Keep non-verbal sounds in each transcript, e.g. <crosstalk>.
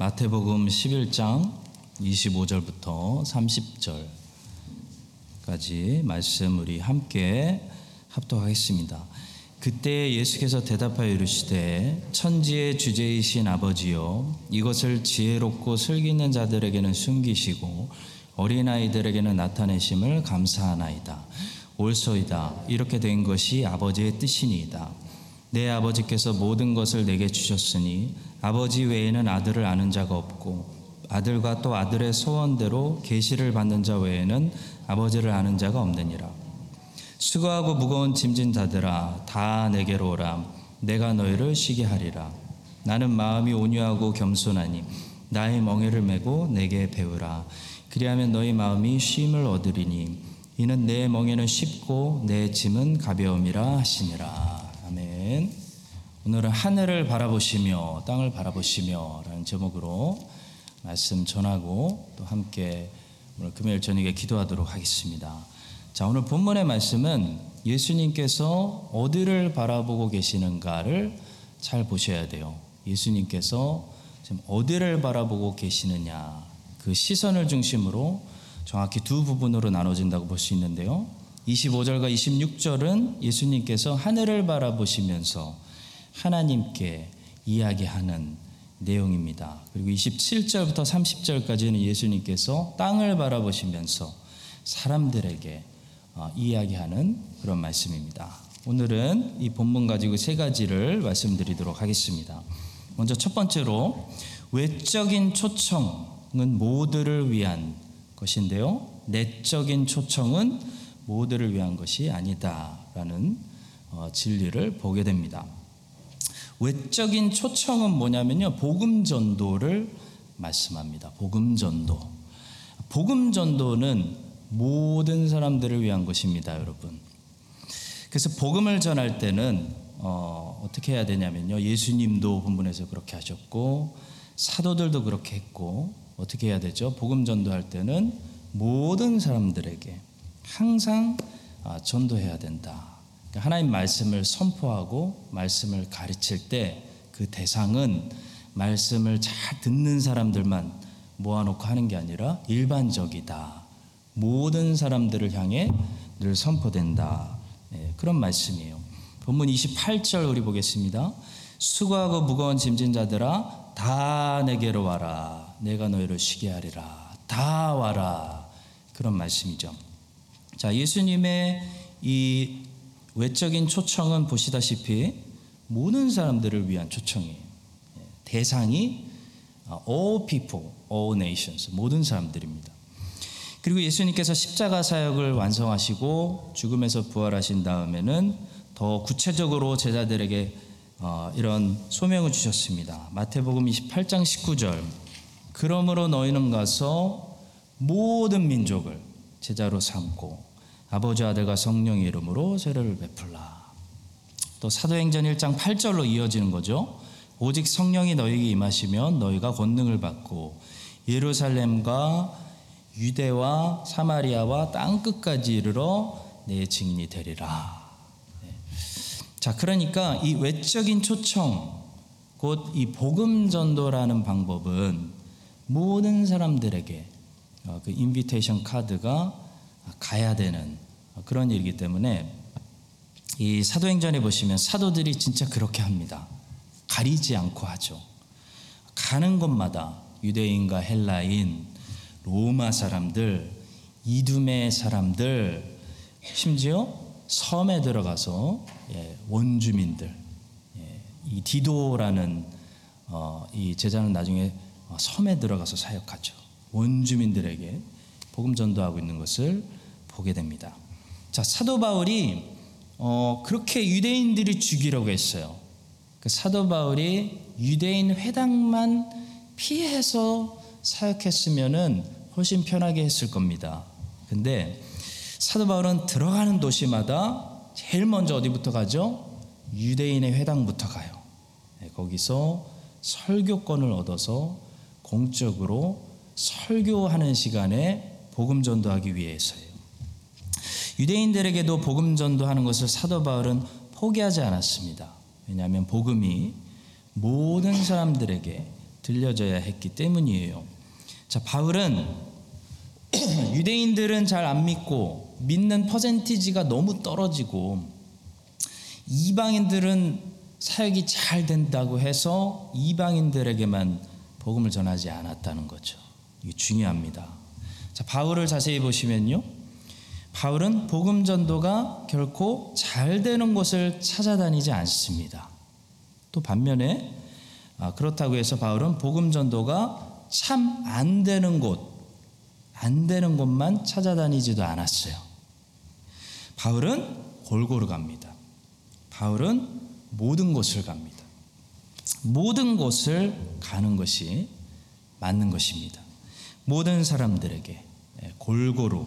마태복음 11장 25절부터 30절까지 말씀 우리 함께 합독하겠습니다. 그때 예수께서 대답하여 이르시되 천지의 주제이신 아버지여 이것을 지혜롭고 슬기는 자들에게는 숨기시고 어린아이들에게는 나타내심을 감사하나이다. 옳소이다. 이렇게 된 것이 아버지의 뜻이니이다. 내 아버지께서 모든 것을 내게 주셨으니 아버지 외에는 아들을 아는 자가 없고 아들과 또 아들의 소원대로 계시를 받는 자 외에는 아버지를 아는 자가 없느니라. 수고하고 무거운 짐진 자들아 다 내게로 오라 내가 너희를 쉬게 하리라. 나는 마음이 온유하고 겸손하니 나의 멍에를 메고 내게 배우라. 그리하면 너희 마음이 쉼을 얻으리니 이는 내 멍에는 쉽고 내 짐은 가벼움이라 하시니라. 아멘. 오늘은 하늘을 바라보시며 땅을 바라보시며 라는 제목으로 말씀 전하고 또 함께 오늘 금요일 저녁에 기도하도록 하겠습니다. 자, 오늘 본문의 말씀은 예수님께서 어디를 바라보고 계시는가를 잘 보셔야 돼요. 예수님께서 지금 어디를 바라보고 계시느냐 그 시선을 중심으로 정확히 두 부분으로 나눠진다고 볼 수 있는데요. 25절과 26절은 예수님께서 하늘을 바라보시면서 하나님께 이야기하는 내용입니다. 그리고 27절부터 30절까지는 예수님께서 땅을 바라보시면서 사람들에게 어, 이야기하는 그런 말씀입니다. 오늘은 이 본문 가지고 세 가지를 말씀드리도록 하겠습니다. 먼저 첫 번째로 외적인 초청은 모두를 위한 것인데요. 내적인 초청은 모두를 위한 것이 아니다라는 어, 진리를 보게 됩니다. 외적인 초청은 뭐냐면요. 복음 전도를 말씀합니다. 복음 전도. 복음 전도는 모든 사람들을 위한 것입니다, 여러분. 그래서 복음을 전할 때는 어, 어떻게 해야 되냐면요. 예수님도 본문에서 그렇게 하셨고 사도들도 그렇게 했고 어떻게 해야 되죠? 복음 전도할 때는 모든 사람들에게 항상 아, 전도해야 된다. 그러니까 하나님 말씀을 선포하고 말씀을 가르칠 때 그 대상은 말씀을 잘 듣는 사람들만 모아놓고 하는 게 아니라 일반적이다. 모든 사람들을 향해 늘 선포된다. 네, 그런 말씀이에요. 본문 28절 우리 보겠습니다. 수고하고 무거운 짐진 자들아 다 내게로 와라. 내가 너희를 쉬게 하리라. 다 와라. 그런 말씀이죠. 자, 예수님의 이 외적인 초청은 보시다시피 모든 사람들을 위한 초청이에요. 예, 대상이 어, all people, all nations, 모든 사람들입니다. 그리고 예수님께서 십자가 사역을 완성하시고 죽음에서 부활하신 다음에는 더 구체적으로 제자들에게 어, 이런 소명을 주셨습니다. 마태복음 28장 19절. 그러므로 너희는 가서 모든 민족을 제자로 삼고 아버지 아들과 성령의 이름으로 세례를 베풀라. 또 사도행전 1장 8절로 이어지는 거죠. 오직 성령이 너희에게 임하시면 너희가 권능을 받고 예루살렘과 유대와 사마리아와 땅 끝까지 이르러 내 증인이 되리라. 네. 자, 그러니까 이 외적인 초청, 곧 이 복음 전도라는 방법은 모든 사람들에게 어, 그 인비테이션 카드가 가야 되는 그런 일이기 때문에 이 사도행전에 보시면 사도들이 진짜 그렇게 합니다. 가리지 않고 하죠. 가는 곳마다 유대인과 헬라인, 로마 사람들, 이두메 사람들, 심지어 섬에 들어가서 예, 원주민들, 예, 이 디도라는 어, 이 제자는 나중에 섬에 들어가서 사역하죠. 원주민들에게 복음 전도하고 있는 것을 보게 됩니다. 자, 사도 바울이 어, 그렇게 유대인들이 죽이려고 했어요. 그 사도 바울이 유대인 회당만 피해서 사역했으면은 훨씬 편하게 했을 겁니다. 근데 사도 바울은 들어가는 도시마다 제일 먼저 어디부터 가죠? 유대인의 회당부터 가요. 네, 거기서 설교권을 얻어서 공적으로 설교하는 시간에 복음 전도하기 위해서예요. 유대인들에게도 복음 전도하는 것을 사도 바울은 포기하지 않았습니다. 왜냐하면 복음이 모든 사람들에게 들려져야 했기 때문이에요. 자, 바울은 <clears throat> 유대인들은 잘 안 믿고 믿는 퍼센티지가 너무 떨어지고 이방인들은 사역이 잘 된다고 해서 이방인들에게만 복음을 전하지 않았다는 거죠. 이게 중요합니다. 자, 바울을 자세히 보시면요. 바울은 복음 전도가 결코 잘 되는 곳을 찾아다니지 않습니다. 또 반면에 아, 그렇다고 해서 바울은 복음 전도가 참 안 되는 곳, 안 되는 곳만 찾아다니지도 않았어요. 바울은 골고루 갑니다. 바울은 모든 곳을 갑니다. 모든 곳을 가는 것이 맞는 것입니다. 모든 사람들에게 예, 골고루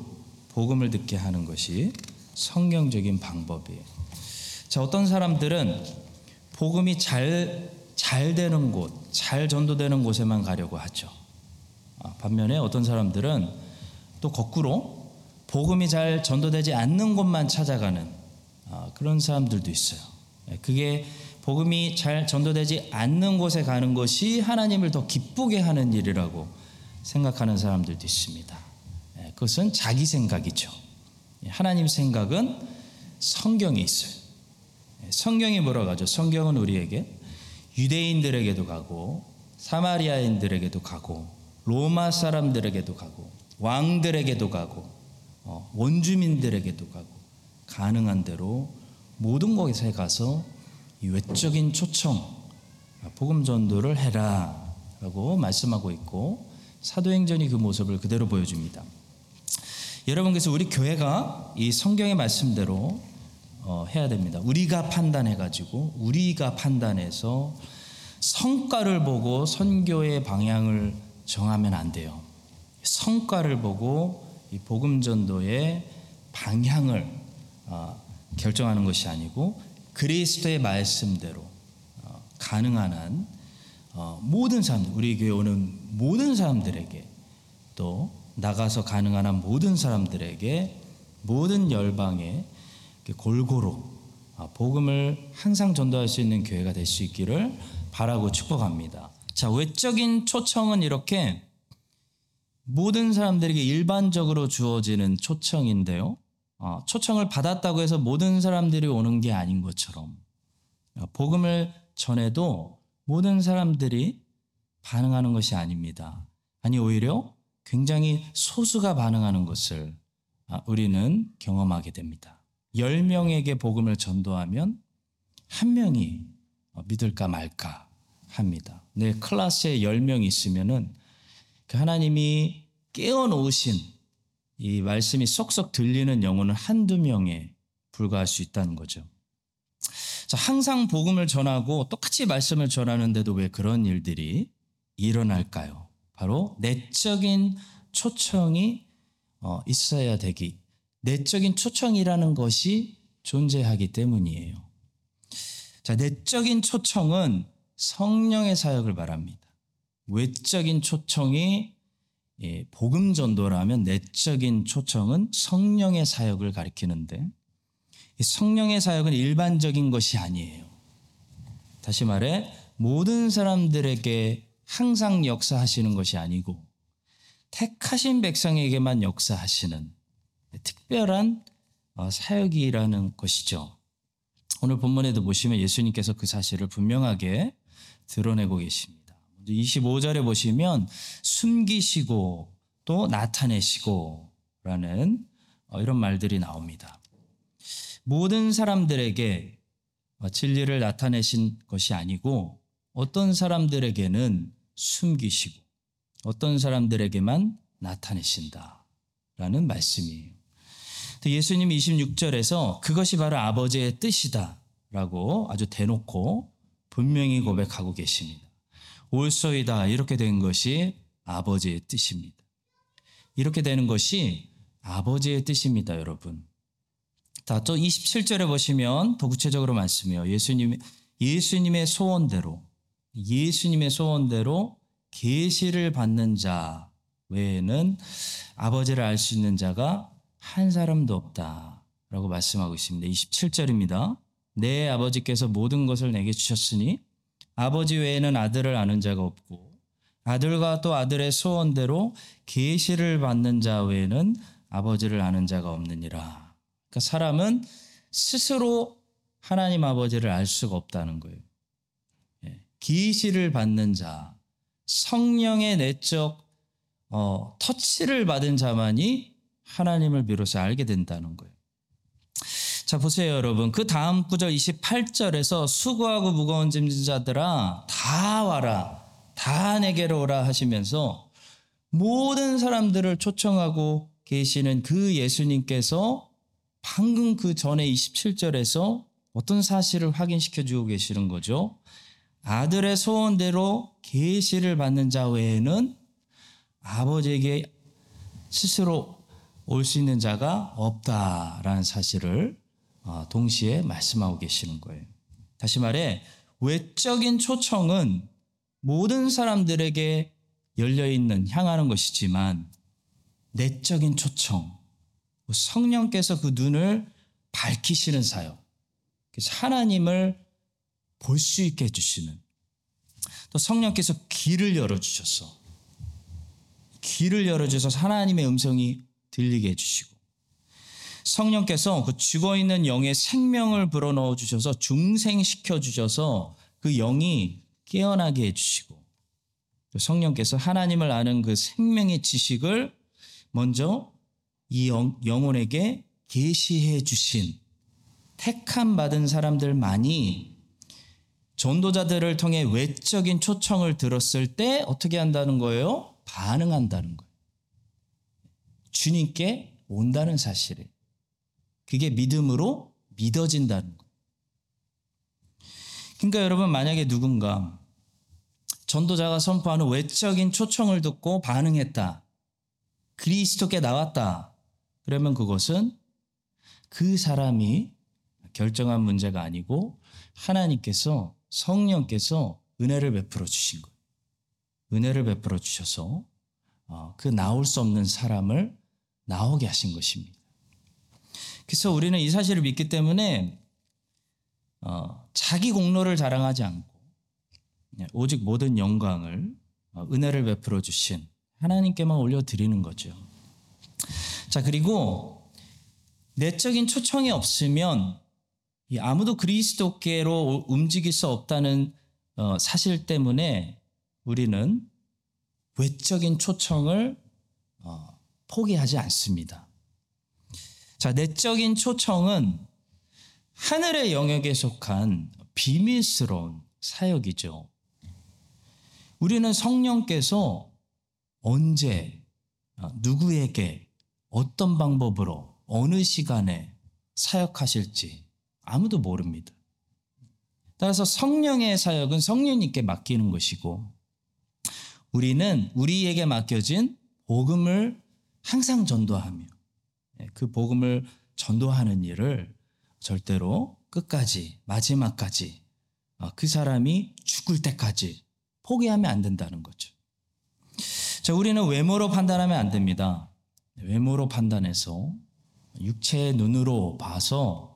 복음을 듣게 하는 것이 성경적인 방법이에요. 자, 어떤 사람들은 복음이 잘, 잘 되는 곳, 잘 전도되는 곳에만 가려고 하죠. 아, 반면에 어떤 사람들은 또 거꾸로 복음이 잘 전도되지 않는 곳만 찾아가는 아, 그런 사람들도 있어요. 예, 그게 복음이 잘 전도되지 않는 곳에 가는 것이 하나님을 더 기쁘게 하는 일이라고 생각하는 사람들도 있습니다. 예, 그것은 자기 생각이죠. 예, 하나님 생각은 성경에 있어요. 성경이 뭐라고 하죠? 성경은 우리에게 유대인들에게도 가고 사마리아인들에게도 가고 로마 사람들에게도 가고 왕들에게도 가고 어, 원주민들에게도 가고 가능한 대로 모든 곳에 가서 이 외적인 초청 복음 전도를 해라라고 말씀하고 있고 사도행전이 그 모습을 그대로 보여줍니다. 여러분 그래서 우리 교회가 이 성경의 말씀대로 어, 해야 됩니다. 우리가 판단해 가지고 우리가 판단해서 성과를 보고 선교의 방향을 정하면 안 돼요. 성과를 보고 이 복음 전도의 방향을 어, 결정하는 것이 아니고 그리스도의 말씀대로 어, 가능한 한 어, 모든 사람, 우리 교회 오는 모든 사람들에게 또 나가서 가능한 한 모든 사람들에게 모든 열방에 골고루 아, 복음을 항상 전도할 수 있는 교회가 될 수 있기를 바라고 축복합니다. 자, 외적인 초청은 이렇게 모든 사람들에게 일반적으로 주어지는 초청인데요. 어, 초청을 받았다고 해서 모든 사람들이 오는 게 아닌 것처럼 어, 복음을 전해도 모든 사람들이 반응하는 것이 아닙니다. 아니 오히려 굉장히 소수가 반응하는 것을 아, 우리는 경험하게 됩니다. 10명에게 복음을 전도하면 한 명이 믿을까 말까 합니다. 내 클래스에 10명 있으면은 그 하나님이 깨어 놓으신 이 말씀이 쏙쏙 들리는 영혼은 한두 명에 불과할 수 있다는 거죠. 자, 항상 복음을 전하고 똑같이 말씀을 전하는데도 왜 그런 일들이 일어날까요? 바로 내적인 초청이 어, 있어야 되기 내적인 초청이라는 것이 존재하기 때문이에요. 자, 내적인 초청은 성령의 사역을 말합니다. 외적인 초청이 예, 복음 전도라면 내적인 초청은 성령의 사역을 가리키는데 성령의 사역은 일반적인 것이 아니에요. 다시 말해 모든 사람들에게 항상 역사하시는 것이 아니고 택하신 백성에게만 역사하시는 특별한 어, 사역이라는 것이죠. 오늘 본문에도 보시면 예수님께서 그 사실을 분명하게 드러내고 계십니다. 25절에 보시면 숨기시고 또 나타내시고 라는 어, 이런 말들이 나옵니다. 모든 사람들에게 어, 진리를 나타내신 것이 아니고 어떤 사람들에게는 숨기시고 어떤 사람들에게만 나타내신다 라는 말씀이에요. 예수님이 26절에서 그것이 바로 아버지의 뜻이다 라고 아주 대놓고 분명히 고백하고 계십니다. 올소이다 이렇게 된 것이 아버지의 뜻입니다. 이렇게 되는 것이 아버지의 뜻입니다, 여러분. 다또 27절에 보시면 더 구체적으로 말씀해요. 예수님 예수님의 소원대로 예수님의 소원대로 계시를 받는 자 외에는 아버지를 알 수 있는 자가 한 사람도 없다라고 말씀하고 있습니다. 27절입니다. 내 아버지께서 모든 것을 내게 주셨으니 아버지 외에는 아들을 아는 자가 없고 아들과 또 아들의 소원대로 계시를 받는 자 외에는 아버지를 아는 자가 없느니라. 그러니까 사람은 스스로 하나님 아버지를 알 수가 없다는 거예요. 예, 계시를 받는 자, 성령의 내적 어, 터치를 받은 자만이 하나님을 비로소 알게 된다는 거예요. 자, 보세요, 여러분. 그 다음 구절 28절에서 수고하고 무거운 짐진 자들아, 다 와라. 다 내게로 오라 하시면서 모든 사람들을 초청하고 계시는 그 예수님께서 방금 그 전에 27절에서 어떤 사실을 확인시켜 주고 계시는 거죠. 아들의 소원대로 계시를 받는 자 외에는 아버지에게 스스로 올 수 있는 자가 없다라는 사실을 어, 동시에 말씀하고 계시는 거예요. 다시 말해 외적인 초청은 모든 사람들에게 열려 있는 향하는 것이지만 내적인 초청 성령께서 그 눈을 밝히시는 사역 그래서 하나님을 볼 수 있게 해주시는 또 성령께서 귀를 열어주셔서 귀를 열어주셔서 하나님의 음성이 들리게 해주시고 성령께서 그 죽어 있는 영의 생명을 불어넣어 주셔서 중생시켜 주셔서 그 영이 깨어나게 해주시고 성령께서 하나님을 아는 그 생명의 지식을 먼저 이 영, 영혼에게 계시해 주신 택함 받은 사람들만이 전도자들을 통해 외적인 초청을 들었을 때 어떻게 한다는 거예요? 반응한다는 거예요. 주님께 온다는 사실에 그게 믿음으로 믿어진다는 거예요. 그러니까 여러분 만약에 누군가 전도자가 선포하는 외적인 초청을 듣고 반응했다. 그리스도께 나왔다. 그러면 그것은 그 사람이 결정한 문제가 아니고 하나님께서 성령께서 은혜를 베풀어 주신 거예요. 은혜를 베풀어 주셔서 어, 그 나올 수 없는 사람을 나오게 하신 것입니다. 그래서 우리는 이 사실을 믿기 때문에 어, 자기 공로를 자랑하지 않고 예, 오직 모든 영광을 어, 은혜를 베풀어 주신 하나님께만 올려드리는 거죠. 자 그리고 내적인 초청이 없으면 아무도 그리스도께로 움직일 수 없다는 어, 사실 때문에 우리는 외적인 초청을 포기하지 않습니다. 자, 내적인 초청은 하늘의 영역에 속한 비밀스러운 사역이죠. 우리는 성령께서 언제, 어, 누구에게, 어떤 방법으로, 어느 시간에 사역하실지 아무도 모릅니다. 따라서 성령의 사역은 성령님께 맡기는 것이고, 우리는 우리에게 맡겨진 복음을 항상 전도하며, 예, 그 복음을 전도하는 일을 절대로 끝까지, 마지막까지, 어, 그 사람이 죽을 때까지 포기하면 안 된다는 거죠. 자, 우리는 외모로 판단하면 안 됩니다. 외모로 판단해서 육체의 눈으로 봐서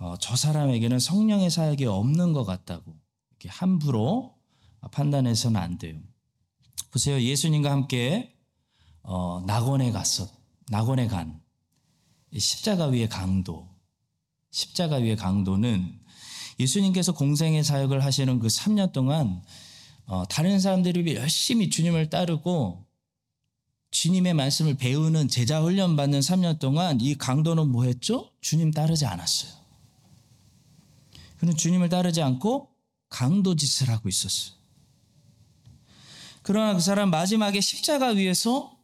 어, 저 사람에게는 성령의 사역이 없는 것 같다고 이렇게 함부로 판단해서는 안 돼요. 보세요. 예수님과 함께 어, 낙원에 갔어. 낙원에 간 십자가 위의 강도. 십자가 위의 강도는 예수님께서 공생의 사역을 하시는 그 3년 동안 어, 다른 사람들이 열심히 주님을 따르고 주님의 말씀을 배우는 제자 훈련 받는 3년 동안 이 강도는 뭐 했죠? 주님 따르지 않았어요. 그는 주님을 따르지 않고 강도 짓을 하고 있었어요. 그러나 그 사람 마지막에 십자가 위에서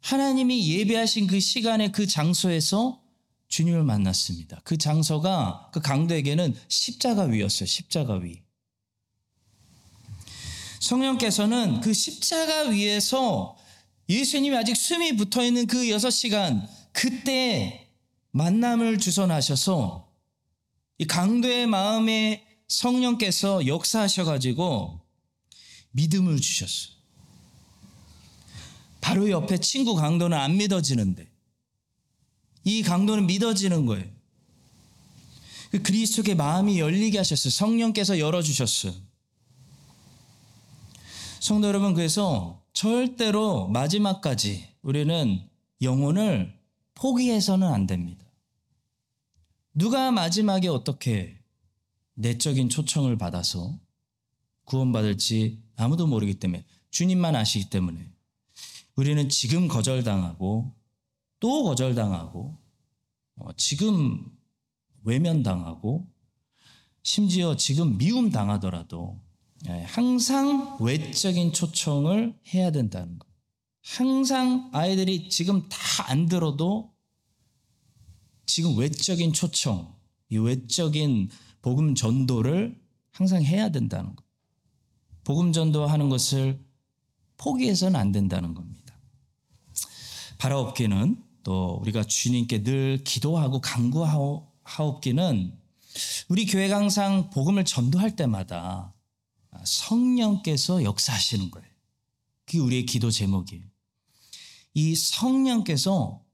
하나님이 예배하신 그 시간에 그 장소에서 주님을 만났습니다. 그 장소가 그 강도에게는 십자가 위였어요. 십자가 위. 성령께서는 그 십자가 위에서 예수님이 아직 숨이 붙어 있는 그 6시간 그때 만남을 주선하셔서 이 강도의 마음에 성령께서 역사하셔가지고 믿음을 주셨어요. 바로 옆에 친구 강도는 안 믿어지는데 이 강도는 믿어지는 거예요. 그 그리스도의 마음이 열리게 하셨어요. 성령께서 열어주셨어요. 성도 여러분, 그래서 절대로 마지막까지 우리는 영혼을 포기해서는 안 됩니다. 누가 마지막에 어떻게 내적인 초청을 받아서 구원받을지 아무도 모르기 때문에 주님만 아시기 때문에 우리는 지금 거절당하고 또 거절당하고 어, 지금 외면당하고 심지어 지금 미움 당하더라도 예, 항상 외적인 초청을 해야 된다는 것. 항상 아이들이 지금 다 안 들어도 지금 외적인 초청, 이 외적인 복음 전도를 항상 해야 된다는 것. 복음 전도하는 것을 포기해서는 안 된다는 겁니다. 바라옵기는 또 우리가 주님께 늘 기도하고 간구하옵기는 우리 교회가 항상 복음을 전도할 때마다 성령께서 역사하시는 거예요. 그게 우리의 기도 제목이에요. 이 성령께서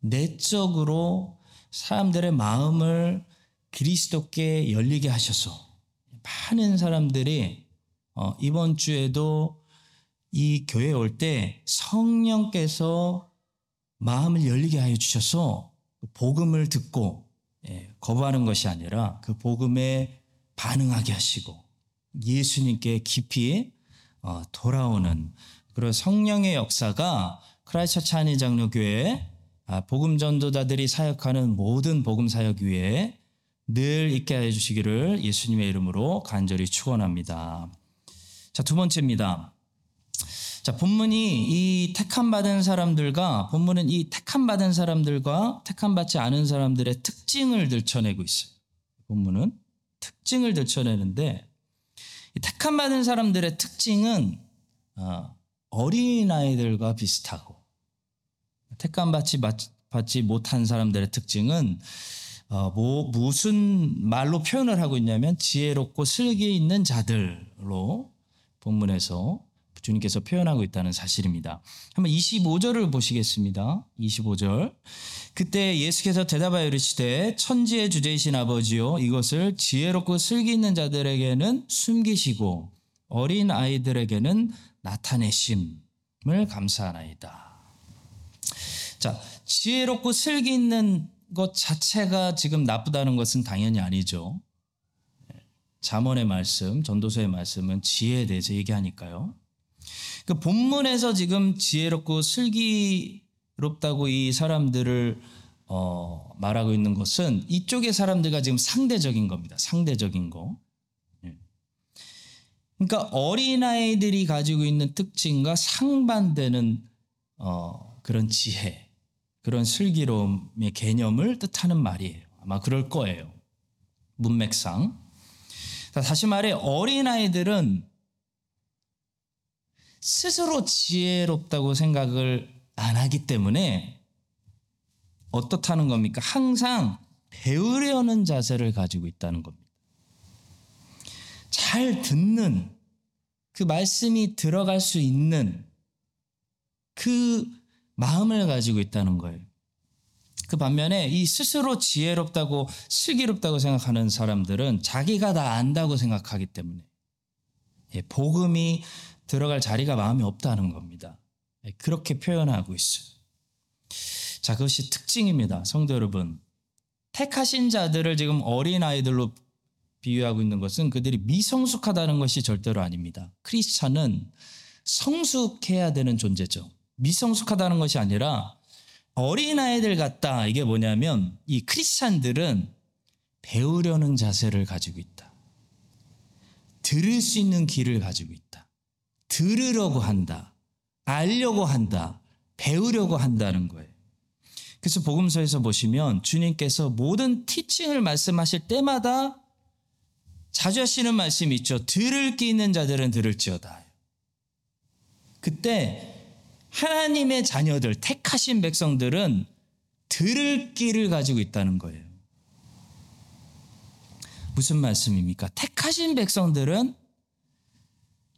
내적으로 사람들의 마음을 그리스도께 열리게 하셔서 많은 사람들이 어, 이번 주에도 이 교회에 올 때 성령께서 마음을 열리게 하여 주셔서 복음을 듣고 예, 거부하는 것이 아니라 그 복음에 반응하게 하시고 예수님께 깊이 어, 돌아오는 그런 성령의 역사가 크라이처 차니 장로교회 아, 복음 전도자들이 사역하는 모든 복음 사역 위에 늘 있게 해 주시기를 예수님의 이름으로 간절히 축원합니다. 자, 두 번째입니다. 자, 본문이 이 택함 받은 사람들과 본문은 이 택함 받은 사람들과 택함 받지 않은 사람들의 특징을 들춰내고 있어요. 본문은 특징을 들춰내는데 택함 받은 사람들의 특징은 어, 어린아이들과 비슷하고 택감 받지, 받지 못한 사람들의 특징은 어, 뭐, 무슨 말로 표현을 하고 있냐면 지혜롭고 슬기 있는 자들로 본문에서 주님께서 표현하고 있다는 사실입니다. 한번 25절을 보시겠습니다. 25절. 그때 예수께서 대답하여 이르시되 천지의 주제이신 아버지요 이것을 지혜롭고 슬기 있는 자들에게는 숨기시고 어린 아이들에게는 나타내심을 감사하나이다. 자, 지혜롭고 슬기 있는 것 자체가 지금 나쁘다는 것은 당연히 아니죠. 잠언의 말씀, 전도서의 말씀은 지혜에 대해서 얘기하니까요. 그 본문에서 지금 지혜롭고 슬기롭다고 이 사람들을 어, 말하고 있는 것은 이쪽의 사람들과 지금 상대적인 겁니다. 상대적인 거. 예. 그러니까 어린아이들이 가지고 있는 특징과 상반되는 어, 그런 지혜. 그런 슬기로움의 개념을 뜻하는 말이에요. 아마 그럴 거예요. 문맥상. 다시 말해 어린아이들은 스스로 지혜롭다고 생각을 안 하기 때문에 어떻다는 겁니까? 항상 배우려는 자세를 가지고 있다는 겁니다. 잘 듣는 그 말씀이 들어갈 수 있는 그 마음을 가지고 있다는 거예요. 그 반면에 이 스스로 지혜롭다고 슬기롭다고 생각하는 사람들은 자기가 다 안다고 생각하기 때문에 예, 복음이 들어갈 자리가 마음에 없다는 겁니다. 예, 그렇게 표현하고 있어요. 자, 그것이 특징입니다. 성도 여러분. 택하신 자들을 지금 어린 아이들로 비유하고 있는 것은 그들이 미성숙하다는 것이 절대로 아닙니다. 크리스찬은 성숙해야 되는 존재죠. 미성숙하다는 것이 아니라 어린아이들 같다. 이게 뭐냐면 이 크리스찬들은 배우려는 자세를 가지고 있다. 들을 수 있는 귀를 가지고 있다. 들으려고 한다. 알려고 한다. 배우려고 한다는 거예요. 그래서 복음서에서 보시면 주님께서 모든 티칭을 말씀하실 때마다 자주 하시는 말씀이 있죠. 들을 귀 있는 자들은 들을지어다. 그때 하나님의 자녀들, 택하신 백성들은 들을 길을 가지고 있다는 거예요. 무슨 말씀입니까? 택하신 백성들은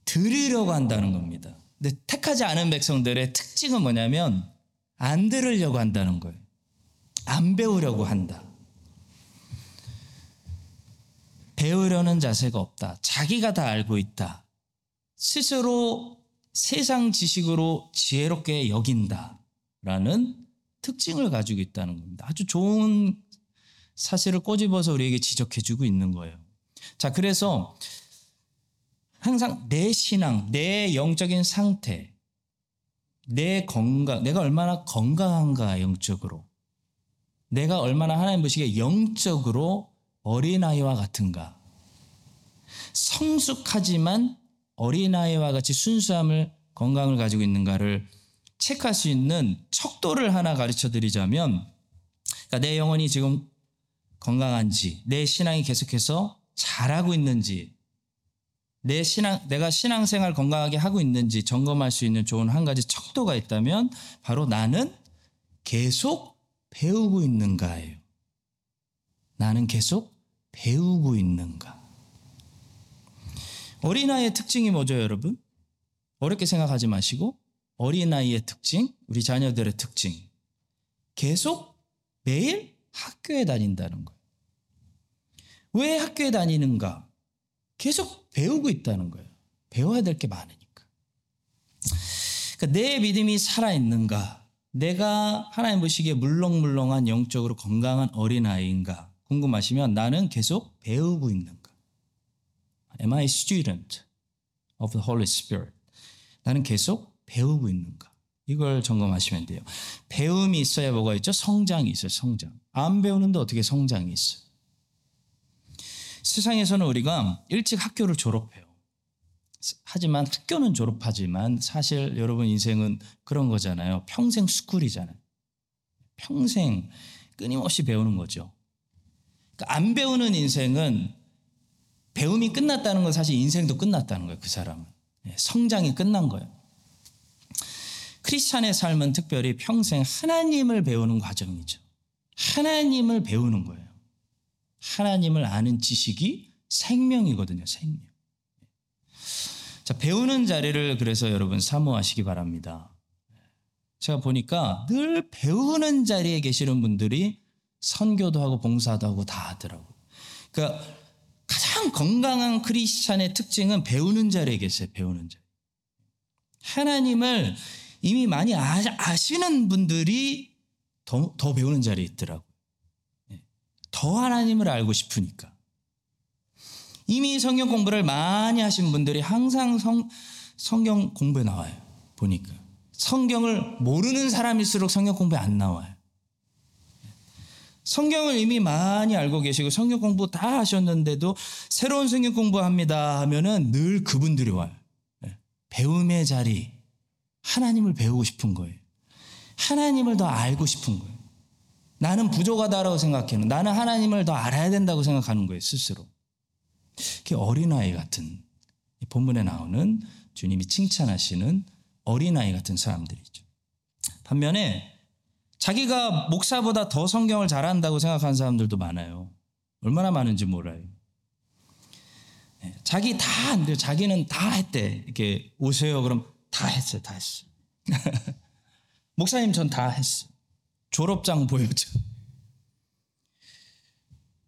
들으려고 한다는 겁니다. 근데 택하지 않은 백성들의 특징은 뭐냐면 안 들으려고 한다는 거예요. 안 배우려고 한다. 배우려는 자세가 없다. 자기가 다 알고 있다. 스스로 세상 지식으로 지혜롭게 여긴다라는 특징을 가지고 있다는 겁니다. 아주 좋은 사실을 꼬집어서 우리에게 지적해주고 있는 거예요. 자, 그래서 항상 내 신앙, 내 영적인 상태, 내 건강, 내가 얼마나 건강한가 영적으로, 내가 얼마나 하나님 보시기에 영적으로 어린아이와 같은가, 성숙하지만 어린아이와 같이 순수함을 건강을 가지고 있는가를 체크할 수 있는 척도를 하나 가르쳐 드리자면 그러니까 내 영혼이 지금 건강한지 내 신앙이 계속해서 잘하고 있는지 내 신앙 내가 신앙생활 건강하게 하고 있는지 점검할 수 있는 좋은 한 가지 척도가 있다면 바로 나는 계속 배우고 있는가예요. 나는 계속 배우고 있는가. 어린아이의 특징이 뭐죠, 여러분? 어렵게 생각하지 마시고 어린아이의 특징, 우리 자녀들의 특징. 계속 매일 학교에 다닌다는 거예요. 왜 학교에 다니는가? 계속 배우고 있다는 거예요. 배워야 될 게 많으니까. 그러니까 내 믿음이 살아있는가? 내가 하나님 보시기에 물렁물렁한 영적으로 건강한 어린아이인가? 궁금하시면 나는 계속 배우고 있는가? Am I a student of the Holy Spirit? 나는 계속 배우고 있는가? 이걸 점검하시면 돼요. 배움이 있어야 뭐가 있죠? 성장이 있어요, 성장. 안 배우는데 어떻게 성장이 있어요? 세상에서는 우리가 일찍 학교를 졸업해요. 하지만 학교는 졸업하지만 사실 여러분 인생은 그런 거잖아요. 평생 스쿨이잖아요. 평생 끊임없이 배우는 거죠. 그러니까 안 배우는 인생은 배움이 끝났다는 건 사실 인생도 끝났다는 거예요. 그 사람은. 예, 성장이 끝난 거예요. 크리스찬의 삶은 특별히 평생 하나님을 배우는 과정이죠. 하나님을 배우는 거예요. 하나님을 아는 지식이 생명이거든요, 생명. 자, 배우는 자리를 그래서 여러분 사모하시기 바랍니다. 제가 보니까 늘 배우는 자리에 계시는 분들이 선교도 하고 봉사도 하고 다 하더라고. 그러니까 가장 건강한 크리스찬의 특징은 배우는 자리에 계세요, 배우는 자리. 하나님을 이미 많이 아시는 분들이 더, 더 배우는 자리에 있더라고. 더 하나님을 알고 싶으니까. 이미 성경 공부를 많이 하신 분들이 항상 성, 성경 공부에 나와요. 보니까. 성경을 모르는 사람일수록 성경 공부에 안 나와요. 성경을 이미 많이 알고 계시고 성경 공부 다 하셨는데도 새로운 성경 공부합니다 하면은 늘 그분들이 와요. 네. 배움의 자리. 하나님을 배우고 싶은 거예요. 하나님을 더 알고 싶은 거예요. 나는 부족하다라고 생각해요. 나는 하나님을 더 알아야 된다고 생각하는 거예요, 스스로. 그게 어린아이 같은, 본문에 나오는 주님이 칭찬하시는 어린아이 같은 사람들이죠. 반면에 자기가 목사보다 더 성경을 잘한다고 생각하는 사람들도 많아요. 얼마나 많은지 몰라요. 예, 자기 다 안 돼요. 자기는 다 했대. 이렇게 오세요. 그럼 다 했어요. 다 했어요. <laughs> 목사님 전 다 했어요. 졸업장 보여줘.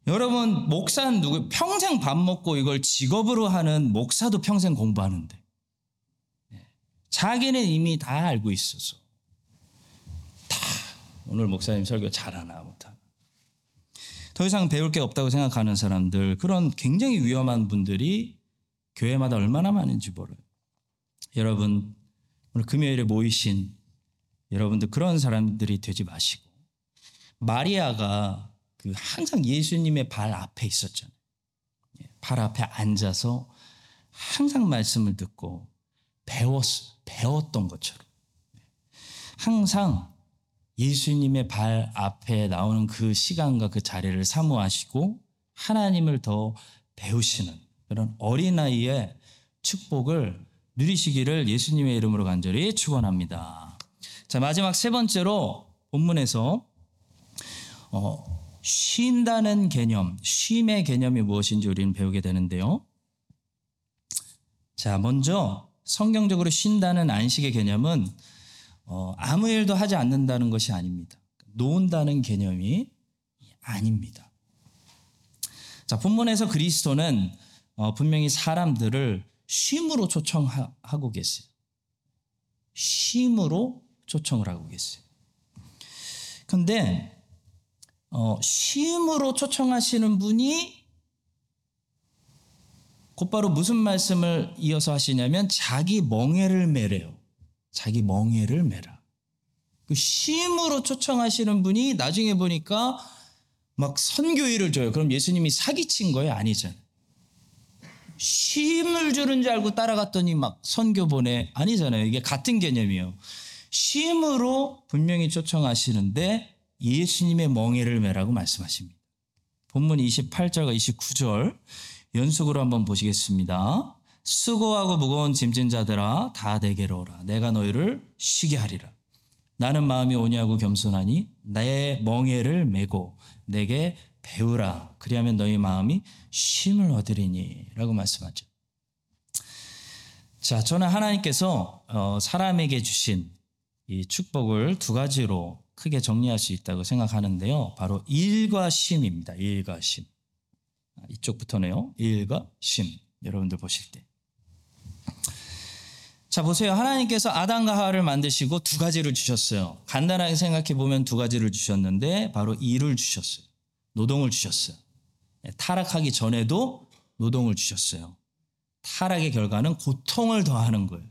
여러분, 목사는 누구, 평생 밥 먹고 이걸 직업으로 하는 목사도 평생 공부하는데. 예. 자기는 이미 다 알고 있어서. 다, 오늘 목사님 설교 잘하나, 못하나. 더 이상 배울 게 없다고 생각하는 사람들, 그런 굉장히 위험한 분들이 교회마다 얼마나 많은지 몰라요. 여러분, 오늘 금요일에 모이신 여러분들 그런 사람들이 되지 마시고 마리아가 그 항상 예수님의 발 앞에 있었잖아요. 예, 발 앞에 앉아서 항상 말씀을 듣고 배웠 배웠던 것처럼 항상 예수님의 발 앞에 나오는 그 시간과 그 자리를 사모하시고 하나님을 더 배우시는 그런 어린아이의 축복을 누리시기를 예수님의 이름으로 간절히 축원합니다. 자, 마지막 세 번째로 본문에서 어, 쉰다는 개념, 쉼의 개념이 무엇인지 우리는 배우게 되는데요. 자, 먼저 성경적으로 쉰다는 안식의 개념은 어, 아무 일도 하지 않는다는 것이 아닙니다. 놓은다는 개념이 아닙니다. 자, 본문에서 그리스도는 어, 분명히 사람들을 쉼으로 초청하고 계세요. 쉼으로 초청을 하고 계세요. 근데 어, 쉼으로 초청하시는 분이 곧바로 무슨 말씀을 이어서 하시냐면 자기 멍에를 매래요. 자기 멍에를 매라. 그 쉼으로 초청하시는 분이 나중에 보니까 막 선교일을 줘요. 그럼 예수님이 사기친 거예요? 아니잖아요. 쉼을 주는 줄 알고 따라갔더니 막 선교 보내 아니잖아요. 이게 같은 개념이에요. 쉼으로 분명히 초청하시는데 예수님의 멍에를 매라고 말씀하십니다. 본문 28절과 29절 연속으로 한번 보시겠습니다. 수고하고 무거운 짐진 자들아 다 내게로 오라. 내가 너희를 쉬게 하리라. 나는 마음이 오냐고 겸손하니 내 멍에를 메고 내게 배우라. 그리하면 너희 마음이 쉼을 얻으리니 라고 말씀하죠. 자, 저는 하나님께서 어, 사람에게 주신 이 축복을 두 가지로 크게 정리할 수 있다고 생각하는데요. 바로 일과 쉼입니다. 일과 쉼. 아, 이쪽부터네요. 일과 쉼. 여러분들 보실 때. 자, 보세요. 하나님께서 아담과 하와를 만드시고 두 가지를 주셨어요. 간단하게 생각해 보면 두 가지를 주셨는데 바로 일을 주셨어요. 노동을 주셨어요. 예, 타락하기 전에도 노동을 주셨어요. 타락의 결과는 고통을 더하는 거예요.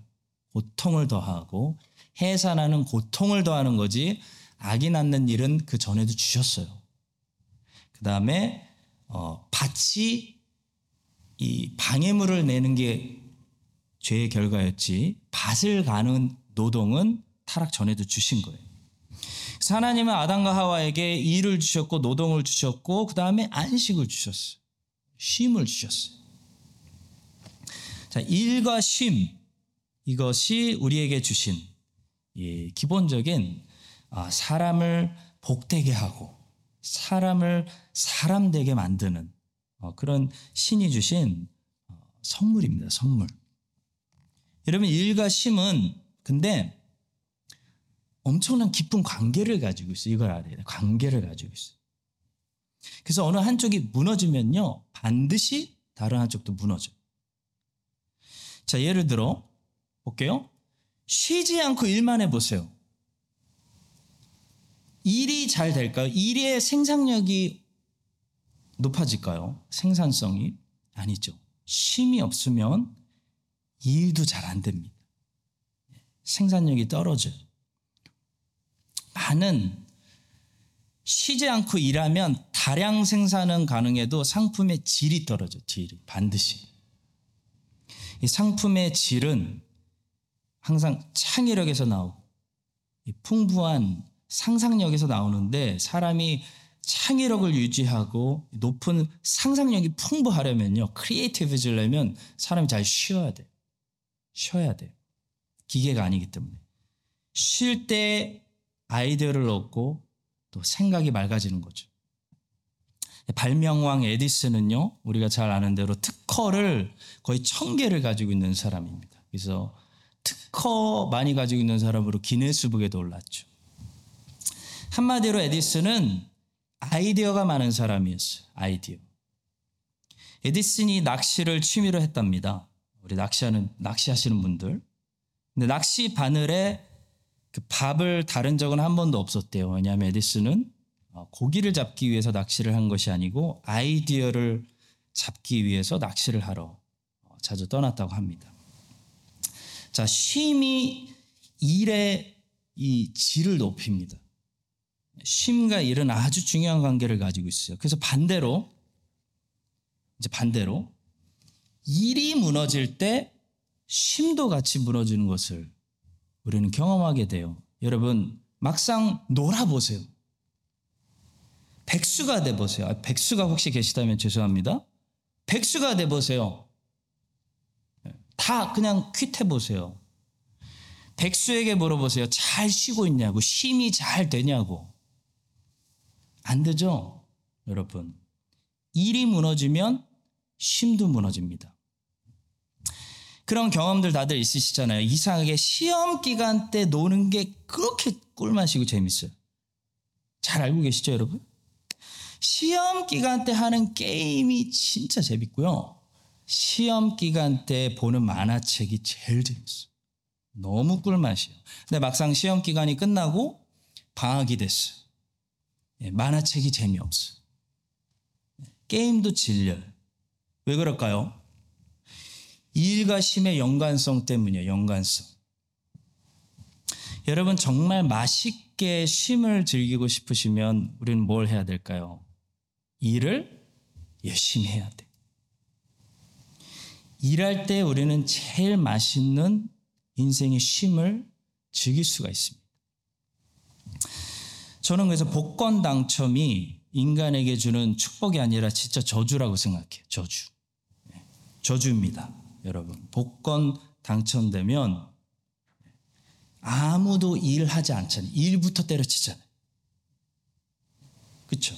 고통을 더하고 해산하는 고통을 더하는 거지 악이 낳는 일은 그 전에도 주셨어요. 그 다음에 어, 밭이 이 방해물을 내는 게 죄의 결과였지 밭을 가는 노동은 타락 전에도 주신 거예요. 그래서 하나님은 아담과 하와에게 일을 주셨고 노동을 주셨고 그 다음에 안식을 주셨어요. 쉼을 주셨어요. 자, 일과 쉼 이것이 우리에게 주신 기본적인 아, 사람을 복되게 하고 사람을 사람 되게 만드는 어, 그런 신이 주신 어, 선물입니다. 선물. 여러분 일과 쉼은 근데 엄청난 깊은 관계를 가지고 있어요. 이걸 알아야 돼요. 관계를 가지고 있어요. 그래서 어느 한쪽이 무너지면요. 반드시 다른 한쪽도 무너져요. 자, 예를 들어 볼게요. 쉬지 않고 일만 해 보세요. 일이 잘 될까요? 일의 생산력이 높아질까요? 생산성이? 아니죠. 쉼이 없으면 일도 잘 안 됩니다. 생산력이 떨어져요. 많은 쉬지 않고 일하면 다량 생산은 가능해도 상품의 질이 떨어져, 질이. 반드시. 이 상품의 질은 항상 창의력에서 나오고, 풍부한 상상력에서 나오는데 사람이 창의력을 유지하고 높은 상상력이 풍부하려면요. 크리에이티브해지려면 사람이 잘 쉬어야 돼. 쉬어야 돼. 기계가 아니기 때문에. 쉴 때 아이디어를 얻고 또 생각이 맑아지는 거죠. 발명왕 에디슨은요, 우리가 잘 아는 대로 특허를 거의 천 개를 가지고 있는 사람입니다. 그래서 특허 많이 가지고 있는 사람으로 기네스북에도 올랐죠. 한마디로 에디슨은 아이디어가 많은 사람이었어요. 아이디어. 에디슨이 낚시를 취미로 했답니다. 우리 낚시하는 낚시하시는 분들. 근데 낚시 바늘에 그 밥을 다른 적은 한 번도 없었대요. 왜냐하면 에디슨은 어, 고기를 잡기 위해서 낚시를 한 것이 아니고 아이디어를 잡기 위해서 낚시를 하러 어, 자주 떠났다고 합니다. 자, 쉼이 일의 이 질을 높입니다. 쉼과 일은 아주 중요한 관계를 가지고 있어요. 그래서 반대로 이제 반대로 일이 무너질 때 쉼도 같이 무너지는 것을 우리는 경험하게 돼요. 여러분 막상 놀아보세요. 백수가 돼보세요. 아, 백수가 혹시 계시다면 죄송합니다. 백수가 돼보세요. 다 그냥 퀴트해보세요. 백수에게 물어보세요. 잘 쉬고 있냐고, 쉼이 잘 되냐고. 안 되죠, 여러분. 일이 무너지면 쉼도 무너집니다. 그런 경험들 다들 있으시잖아요. 이상하게 시험 기간 때 노는 게 그렇게 꿀맛이고 재밌어요. 잘 알고 계시죠, 여러분? 시험 기간 때 하는 게임이 진짜 재밌고요. 시험 기간 때 보는 만화책이 제일 재밌어. 너무 꿀맛이에요. 근데 막상 시험 기간이 끝나고 방학이 됐어요. 예, 만화책이 재미없어. 게임도 질려요. 왜 그럴까요? 일과 심의 연관성 때문이에요. 연관성. 여러분 정말 맛있게 쉼을 즐기고 싶으시면 우리는 뭘 해야 될까요? 일을 열심히 해야 돼. 일할 때 우리는 제일 맛있는 인생의 쉼을 즐길 수가 있습니다. 저는 그래서 복권 당첨이 인간에게 주는 축복이 아니라 진짜 저주라고 생각해요. 저주. 네, 저주입니다. 여러분. 복권 당첨되면 아무도 일하지 않잖아요. 일부터 때려치잖아요. 그렇죠?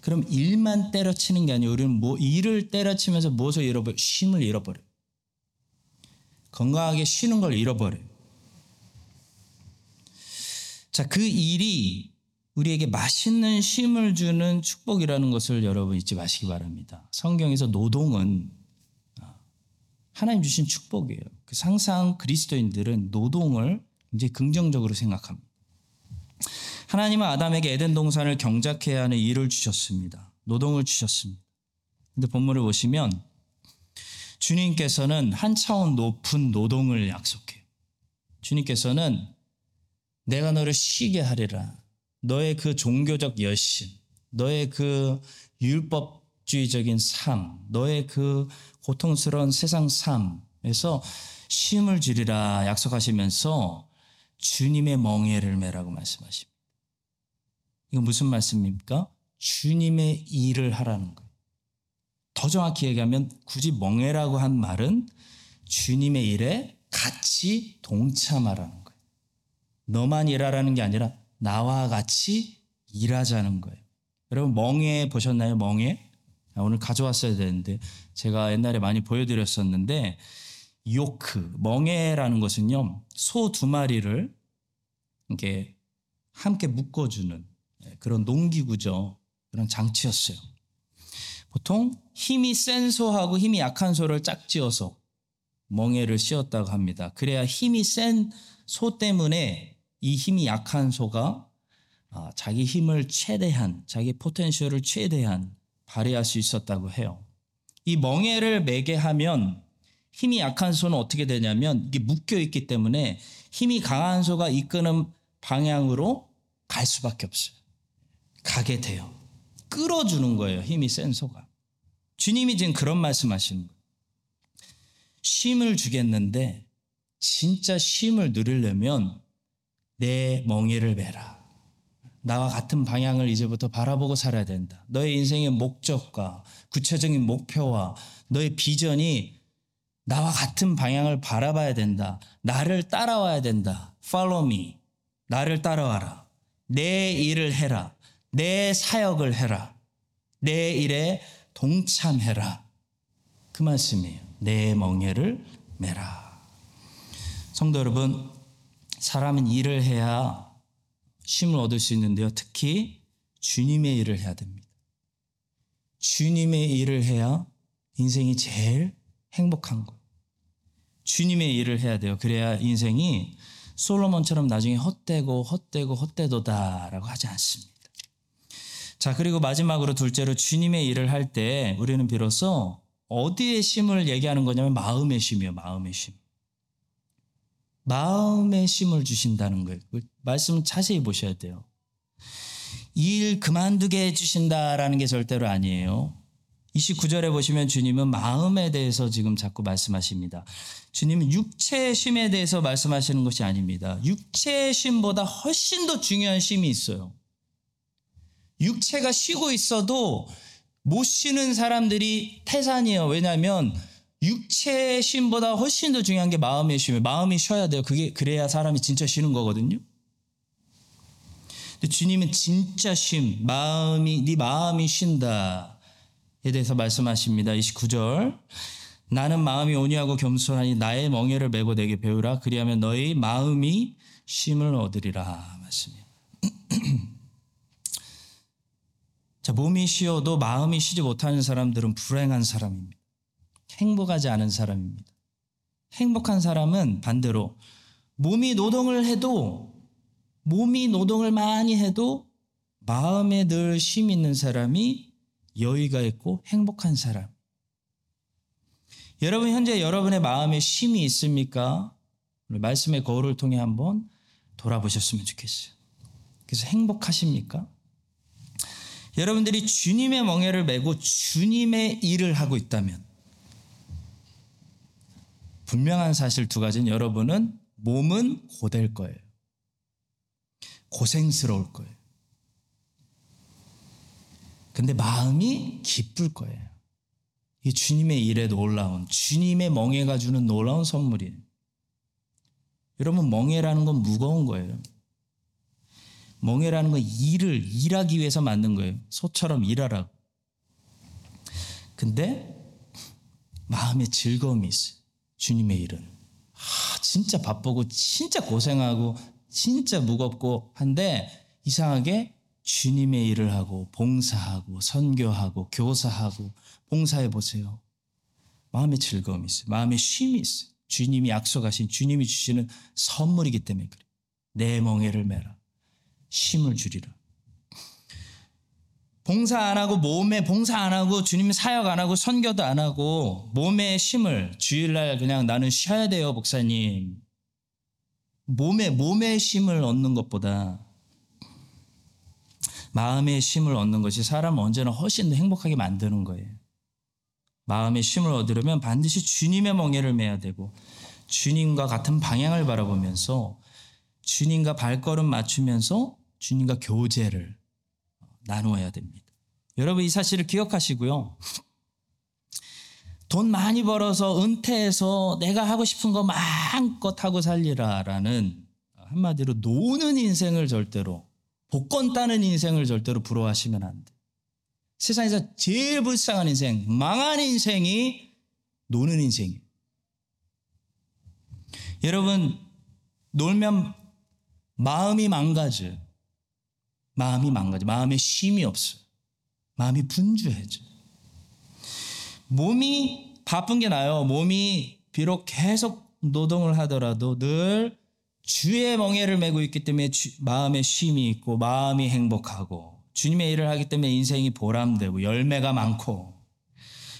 그럼 일만 때려치는 게 아니고 우리는 뭐 일을 때려치면서 무엇을 잃어버려? 쉼을 잃어버려. 건강하게 쉬는 걸 잃어버려. 자, 그 일이 우리에게 맛있는 쉼을 주는 축복이라는 것을 여러분 잊지 마시기 바랍니다. 성경에서 노동은 하나님 주신 축복이에요. 그 항상 그리스도인들은 노동을 굉장히 긍정적으로 생각합니다. 하나님은 아담에게 에덴 동산을 경작해야 하는 일을 주셨습니다. 노동을 주셨습니다. 근데 본문을 보시면 주님께서는 한 차원 높은 노동을 약속해요. 주님께서는 내가 너를 쉬게 하리라. 너의 그 종교적 열심, 너의 그 율법 주의적인 삶, 너의 그 고통스러운 세상 삶에서 쉼을 주리라 약속하시면서 주님의 멍에를 매라고 말씀하십니다. 이건 무슨 말씀입니까? 주님의 일을 하라는 거예요. 더 정확히 얘기하면 굳이 멍해라고 한 말은 주님의 일에 같이 동참하라는 거예요. 너만 일하라는 게 아니라 나와 같이 일하자는 거예요. 여러분 멍해 보셨나요? 멍해? 아, 오늘 가져왔어야 되는데 제가 옛날에 많이 보여드렸었는데 요크 멍해라는 것은요 소 두 마리를 이렇게 함께 묶어주는 예, 그런 농기구죠 그런 장치였어요. 보통 힘이 센 소하고 힘이 약한 소를 짝지어서 멍해를 씌웠다고 합니다. 그래야 힘이 센 소 때문에 이 힘이 약한 소가 아, 자기 힘을 최대한 자기 포텐셜을 최대한 발휘할 수 있었다고 해요. 이 멍해를 매게 하면 힘이 약한 소는 어떻게 되냐면 이게 묶여 있기 때문에 힘이 강한 소가 이끄는 방향으로 갈 수밖에 없어요. 가게 돼요. 끌어주는 거예요. 힘이 센 소가. 주님이 지금 그런 말씀 하시는 거예요. 쉼을 주겠는데 진짜 쉼을 누리려면 내 멍에를 매라. 나와 같은 방향을 이제부터 바라보고 살아야 된다. 너의 인생의 목적과 구체적인 목표와 너의 비전이 나와 같은 방향을 바라봐야 된다. 나를 따라와야 된다. Follow me. 나를 따라와라. 내 일을 해라. 내 사역을 해라. 내 일에 동참해라. 그 말씀이에요. 내 멍에를 매라. 성도 여러분, 사람은 일을 해야 쉼을 얻을 수 있는데요. 특히 주님의 일을 해야 됩니다. 주님의 일을 해야 인생이 제일 행복한 거예요. 주님의 일을 해야 돼요. 그래야 인생이 솔로몬처럼 나중에 헛되고 헛되고 헛되도다라고 하지 않습니다. 자, 그리고 마지막으로 둘째로 주님의 일을 할 때 우리는 비로소 어디에 쉼을 얘기하는 거냐면 마음의 쉼이요. 마음의 쉼. 마음의 쉼을 주신다는 거예요. 그 말씀 자세히 보셔야 돼요. 일 그만두게 해주신다라는 게 절대로 아니에요. 29절에 보시면 주님은 마음에 대해서 지금 자꾸 말씀하십니다. 주님은 육체의 쉼에 대해서 말씀하시는 것이 아닙니다. 육체의 쉼보다 훨씬 더 중요한 쉼이 있어요. 육체가 쉬고 있어도 못 쉬는 사람들이 태산이에요. 왜냐하면 육체의 쉼보다 훨씬 더 중요한 게 마음의 쉼이에요. 마음이 쉬어야 돼요. 그게 그래야 사람이 진짜 쉬는 거거든요. 근데 주님은 진짜 쉼, 마음이 네 마음이 쉰다에 대해서 말씀하십니다. 29절. 나는 마음이 온유하고 겸손하니 나의 멍에를 메고 내게 배우라. 그리하면 너희 마음이 쉼을 얻으리라. 말씀이에요. <clears throat> 자, 몸이 쉬어도 마음이 쉬지 못하는 사람들은 불행한 사람입니다. 행복하지 않은 사람입니다. 행복한 사람은 반대로 몸이 노동을 해도 몸이 노동을 많이 해도 마음에 늘 쉼 있는 사람이 여유가 있고 행복한 사람. 여러분 현재 여러분의 마음에 쉼이 있습니까? 말씀의 거울을 통해 한번 돌아보셨으면 좋겠어요. 그래서 행복하십니까? 여러분들이 주님의 멍에를 메고 주님의 일을 하고 있다면 분명한 사실 두 가지는 여러분은 몸은 고될 거예요. 고생스러울 거예요. 근데 마음이 기쁠 거예요. 이 주님의 일에 놀라운, 주님의 멍에가 주는 놀라운 선물이에요. 여러분, 멍에라는 건 무거운 거예요. 멍에라는 건 일을, 일하기 위해서 만든 거예요. 소처럼 일하라고. 근데 마음에 즐거움이 있어요. 주님의 일은. 아, 진짜 바쁘고, 진짜 고생하고, 진짜 무겁고 한데, 이상하게 주님의 일을 하고, 봉사하고, 선교하고, 교사하고, 봉사해 보세요. 마음에 즐거움이 있어요. 마음에 쉼이 있어요. 주님이 약속하신 주님이 주시는 선물이기 때문에 그래. 내 멍에를 메라. 쉼을 주리라. 봉사 안 하고 몸에 봉사 안 하고 주님 사역 안 하고 선교도 안 하고 몸에 쉼을 주일날 그냥 나는 쉬어야 돼요 목사님. 몸에 몸에 쉼을 얻는 것보다 마음의 쉼을 얻는 것이 사람을 언제나 훨씬 더 행복하게 만드는 거예요. 마음의 쉼을 얻으려면 반드시 주님의 멍에를 매야 되고 주님과 같은 방향을 바라보면서 주님과 발걸음 맞추면서 주님과 교제를 나누어야 됩니다. 여러분 이 사실을 기억하시고요. 돈 많이 벌어서 은퇴해서 내가 하고 싶은 거 마음껏 하고 살리라라는 한마디로 노는 인생을 절대로 복권 따는 인생을 절대로 부러워하시면 안 돼. 세상에서 제일 불쌍한 인생, 망한 인생이 노는 인생이에요. 여러분, 놀면 마음이 망가져. 마음이 망가져. 마음에 쉼이 없어요. 마음이 분주해져. 몸이 바쁜 게 나요. 몸이 비록 계속 노동을 하더라도 늘 주의 멍에를 메고 있기 때문에 주, 마음에 쉼이 있고 마음이 행복하고 주님의 일을 하기 때문에 인생이 보람되고 열매가 많고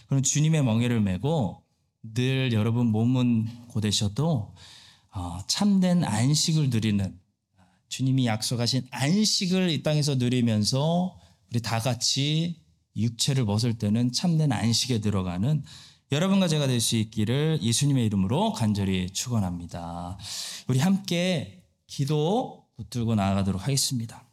그럼 주님의 멍에를 메고 늘 여러분 몸은 고되셔도 어, 참된 안식을 누리는 주님이 약속하신 안식을 이 땅에서 누리면서 우리 다 같이 육체를 벗을 때는 참된 안식에 들어가는 여러분과 제가 될 수 있기를 예수님의 이름으로 간절히 축원합니다. 우리 함께 기도 붙들고 나아가도록 하겠습니다.